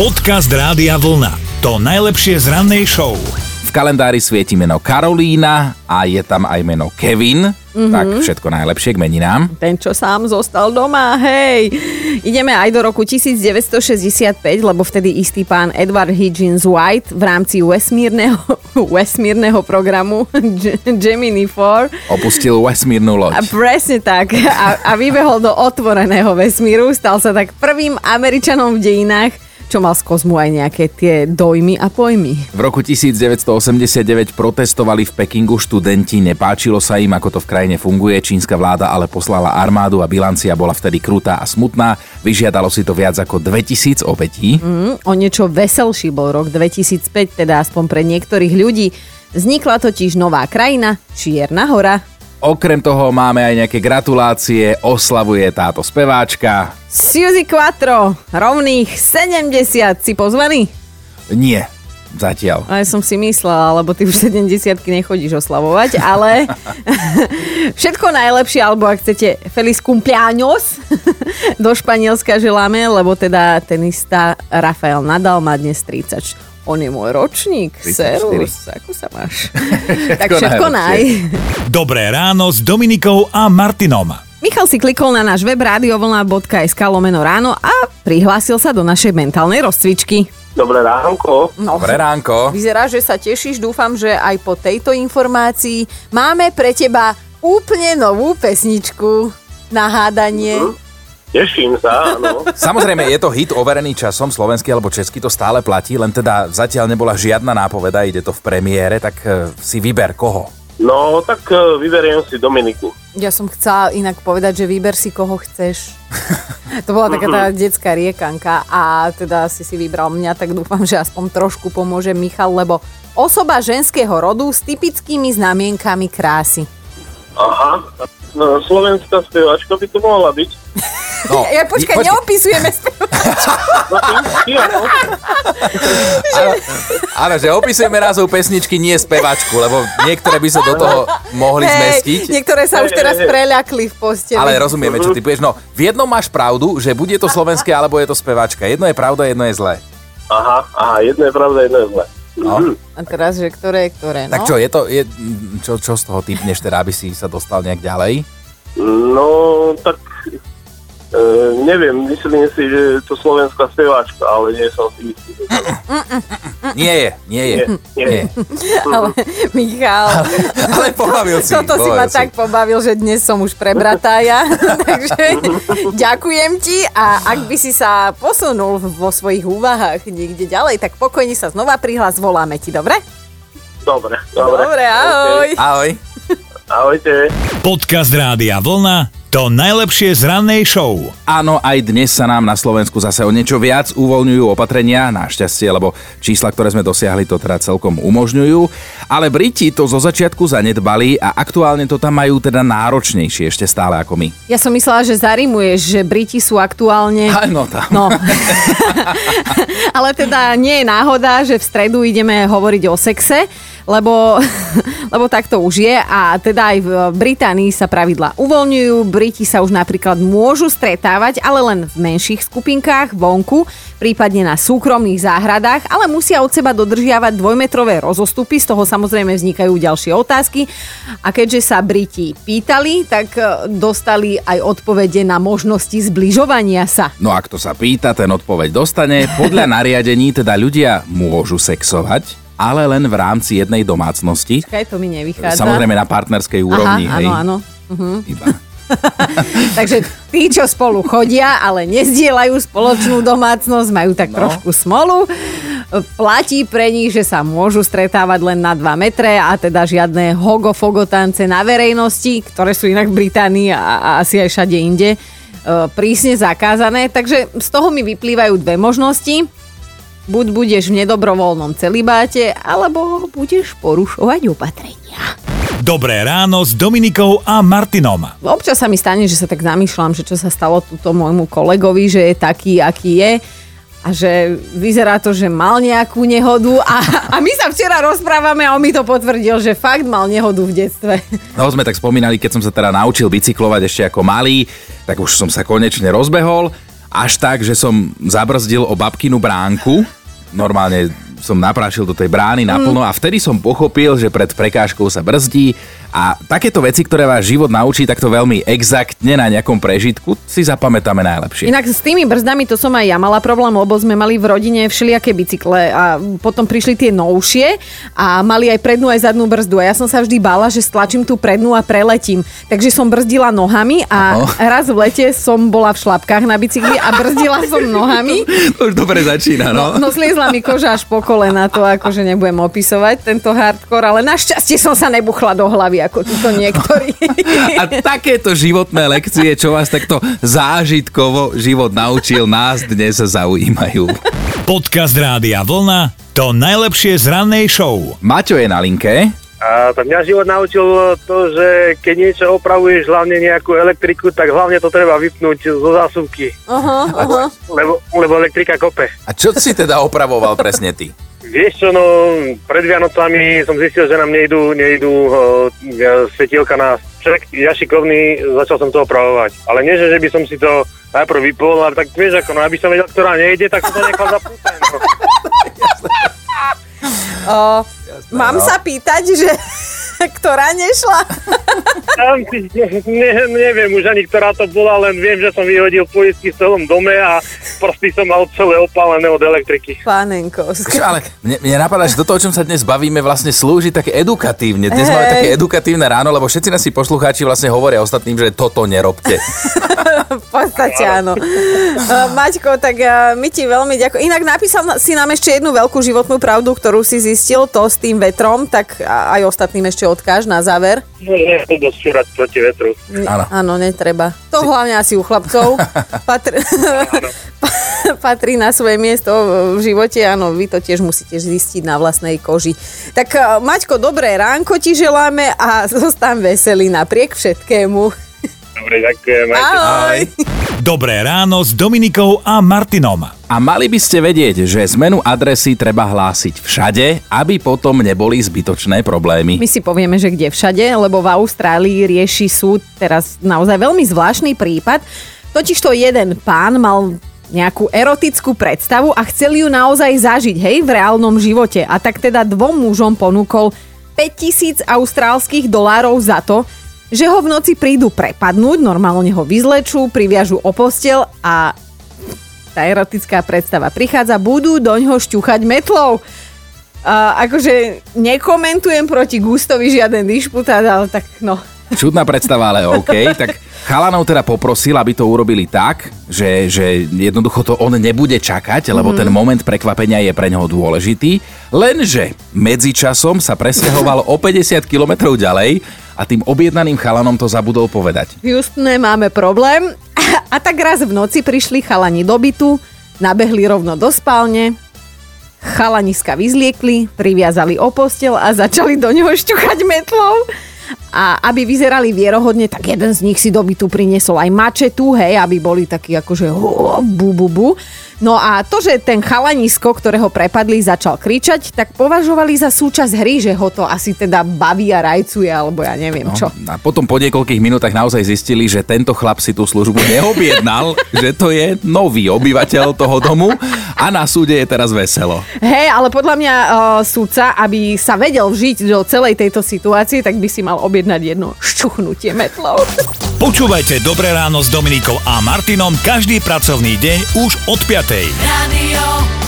Podcast Rádia Vlna. To najlepšie z rannej show. V kalendári svieti meno Karolína a je tam aj meno Kevin. Mm-hmm. Tak všetko najlepšie k meninám. Ten, čo sám zostal doma, hej. Ideme aj do roku 1965, lebo vtedy istý pán Edward Higgins White v rámci vesmírneho, vesmírneho programu Gemini 4 Opustil vesmírnu a loď. presne tak. A, a vybehol do otvoreného vesmíru. Stal sa tak prvým Američanom v dejinách, čo mal z kozmu aj nejaké tie dojmy a pojmy. V roku 1989 protestovali v Pekingu študenti, nepáčilo sa im, ako to v krajine funguje, čínska vláda ale poslala armádu a bilancia bola vtedy krutá a smutná. Vyžiadalo si to viac ako 2000 obetí. Mm, o niečo veselší bol rok 2005, teda aspoň pre niektorých ľudí. Vznikla totiž nová krajina, Čierna hora. Okrem toho máme aj nejaké gratulácie, oslavuje táto speváčka. Suzy Quattro, rovných 70, si pozvaný? Nie, zatiaľ. A ja som si myslela, lebo ty už 70 nechodíš oslavovať, ale všetko najlepšie, alebo ak chcete Feliz cumpleaños do Španielska želáme, lebo teda tenista Rafael Nadal má dnes 30. On je môj ročník. 34. Serus, ako sa máš? tak Všetko naj. Dobré ráno s Dominikou a Martinom. Michal si klikol na náš web radiovlna.sk lomeno ráno a prihlásil sa do našej mentálnej rozcvičky. Dobré ránko. No, Dobré ránko. Vyzerá, že sa tešíš, dúfam, že aj po tejto informácii máme pre teba úplne novú pesničku na hádanie. Teším sa, áno. Samozrejme, je to hit overený časom, slovenský alebo český to stále platí, len teda zatiaľ nebola žiadna nápoveda, ide to v premiére, tak e, si vyber koho. No, tak e, vyberiem si Dominiku. Ja som chcela inak povedať, že vyber si koho chceš. To bola taká tá detská riekanka a teda si si vybral mňa, tak dúfam, že aspoň trošku pomôže Michal, lebo osoba ženského rodu s typickými znamienkami krásy. Aha. No, slovenská spevačka by to mohla byť. No, Ja počkaj, neopisujeme spevačku. No, ty, ty, áno. áno, že opisujeme názov pesničky, nie spevačku, lebo niektoré by sa do toho mohli zmestiť. niektoré sa už teraz preľakli v posteli. Ale rozumieme, čo ty povieš. No, v jednom máš pravdu, že bude to slovenské, alebo je to spevačka. Jedno je pravda, jedno je zlé. Aha, aha, jedno je pravda, jedno je zlé. No. A teraz, že ktoré, ktoré, no? Tak čo, je to, je, čo, čo z toho typneš teda, aby si sa dostal nejak ďalej? No, tak e, neviem, myslím si, že je to slovenská speváčka, ale nie som si istý. Nie je, nie je. Nie, nie. Ale Michal, Ale pobavil si. toto si ma tak pobavil, že dnes som už prebratá ja. Takže ďakujem ti a ak by si sa posunul vo svojich úvahách niekde ďalej, tak pokojne sa znova prihlas, voláme ti, dobre? Dobre, dobre. Dobre, ahoj. Ahoj. Ahojte. Podcast Rádia Vlna. To najlepšie z rannej show. Áno, aj dnes sa nám na Slovensku zase o niečo viac uvoľňujú opatrenia, našťastie, lebo čísla, ktoré sme dosiahli, to teda celkom umožňujú. Ale Briti to zo začiatku zanedbali a aktuálne to tam majú teda náročnejšie ešte stále ako my. Ja som myslela, že zarimuješ, že Briti sú aktuálne... Áno, tam. No. Ale teda nie je náhoda, že v stredu ideme hovoriť o sexe, lebo, lebo tak to už je a teda aj v Británii sa pravidla uvoľňujú. Briti sa už napríklad môžu stretávať, ale len v menších skupinkách vonku, prípadne na súkromných záhradách, ale musia od seba dodržiavať dvojmetrové rozostupy, z toho samozrejme vznikajú ďalšie otázky. A keďže sa Briti pýtali, tak e, dostali aj odpovede na možnosti zbližovania sa. No a kto sa pýta, ten odpoveď dostane. Podľa nariadení teda ľudia môžu sexovať, ale len v rámci jednej domácnosti. Kaj to mi nevychádza. Samozrejme na partnerskej úrovni. Aha, hej. áno, áno. Iba. Takže tí, čo spolu chodia, ale nezdielajú spoločnú domácnosť, majú tak No. trošku smolu. Platí pre nich, že sa môžu stretávať len na 2 metre a teda žiadne hogo-fogo tance na verejnosti, ktoré sú inak v Británii a, a asi aj všade inde, e, prísne zakázané. Takže z toho mi vyplývajú dve možnosti. Buď budeš v nedobrovoľnom celibáte, alebo budeš porušovať opatrenia. Dobré ráno s Dominikou a Martinom. Občas sa mi stane, že sa tak zamýšľam, že čo sa stalo túto môjmu kolegovi, že je taký, aký je a že vyzerá to, že mal nejakú nehodu a, a my sa včera rozprávame a on mi to potvrdil, že fakt mal nehodu v detstve. No sme tak spomínali, keď som sa teda naučil bicyklovať ešte ako malý, tak už som sa konečne rozbehol až tak, že som zabrzdil o babkinu bránku. Normálne som naprášil do tej brány naplno a vtedy som pochopil, že pred prekážkou sa brzdí a takéto veci, ktoré vás život naučí takto veľmi exaktne na nejakom prežitku, si zapamätáme najlepšie. Inak s tými brzdami to som aj ja mala problém, lebo sme mali v rodine všelijaké bicykle a potom prišli tie novšie a mali aj prednú aj zadnú brzdu a ja som sa vždy bála, že stlačím tú prednú a preletím. Takže som brzdila nohami a Aho. raz v lete som bola v šlapkách na bicykli a brzdila som nohami. To už dobre začína, no. No sliezla mi koža až po kolena, to akože nebudem opisovať tento hardcore, ale našťastie som sa nebuchla do hlavy ako tuto niektorí. A takéto životné lekcie, čo vás takto zážitkovo život naučil, nás dnes zaujímajú. Podcast Rádia Vlna to najlepšie z rannej show. Maťo je na linke. A tak mňa život naučil to, že keď niečo opravuješ, hlavne nejakú elektriku, tak hlavne to treba vypnúť zo zásuvky, Aha, aha. lebo, lebo elektrika kope. A čo si teda opravoval presne ty? Vieš čo, no, pred Vianocami som zistil, že nám nejdú, nejdú uh, svetielka na ček. Ja šikovný, začal som to opravovať. Ale nie, že, by som si to najprv vypol, ale tak vieš ako, no aby som vedel, ktorá nejde, tak som to nechal zapnúť. No. Mám sa pýtať, že ktorá nešla? Si, ne, neviem už ani, ktorá to bola, len viem, že som vyhodil poistky v celom dome a prsty som mal celé opálené od elektriky. Pánenko. Čo, ale mne, mne napadá, že do toho, o čom sa dnes bavíme, vlastne slúži také edukatívne. Dnes Hej. máme také edukatívne ráno, lebo všetci nasi poslucháči vlastne hovoria ostatným, že toto nerobte. V podstate áno. Uh, Maťko, tak uh, my ti veľmi ďakujem. Inak napísal na- si nám ešte jednu veľkú životnú pravdu, ktorú si zistil, to s tým vetrom, tak a- aj ostatným ešte odkáž na záver. No, nie je dosť čurať proti vetru. Áno. Áno, netreba. To hlavne asi u chlapcov. Patr... Patrí na svoje miesto v živote, áno, vy to tiež musíte zistiť na vlastnej koži. Tak uh, Maťko, dobré ránko ti želáme a zostan veselý napriek všetkému. Dobre, ďakujem. sa. Ahoj. Dobré ráno s Dominikou a Martinom. A mali by ste vedieť, že zmenu adresy treba hlásiť všade, aby potom neboli zbytočné problémy. My si povieme, že kde všade, lebo v Austrálii rieši súd teraz naozaj veľmi zvláštny prípad. Totižto jeden pán mal nejakú erotickú predstavu a chcel ju naozaj zažiť, hej, v reálnom živote. A tak teda dvom mužom ponúkol 5000 austrálskych dolárov za to, že ho v noci prídu prepadnúť, normálne ho vyzlečú, priviažu o postel a tá erotická predstava prichádza, budú do ňoho šťuchať metlou. A akože nekomentujem proti Gustovi žiaden dišputát, ale tak no. Čudná predstava, ale OK. Tak chalanov teda poprosil, aby to urobili tak, že, že jednoducho to on nebude čakať, lebo ten moment prekvapenia je pre neho dôležitý. Lenže medzičasom sa presťahoval o 50 kilometrov ďalej a tým objednaným chalanom to zabudol povedať. V Houstone máme problém. A tak raz v noci prišli chalani do bytu, nabehli rovno do spálne, chalaniska vyzliekli, priviazali o postel a začali do neho šťuchať metlou. A aby vyzerali vierohodne, tak jeden z nich si do bytu priniesol aj mačetu, hej, aby boli takí akože bu, bu, bu. No a to, že ten chalanisko, ktorého prepadli, začal kričať, tak považovali za súčasť hry, že ho to asi teda baví a rajcuje, alebo ja neviem No, čo. a potom po niekoľkých minútach naozaj zistili, že tento chlap si tú službu neobjednal, že to je nový obyvateľ toho domu a na súde je teraz veselo. Hej, ale podľa mňa uh, súdca, aby sa vedel vžiť do celej tejto situácie, tak by si mal objednať jedno šťuchnutie metlou. Počúvajte Dobré ráno s Dominikou a Martinom každý pracovný deň už od 5. Radio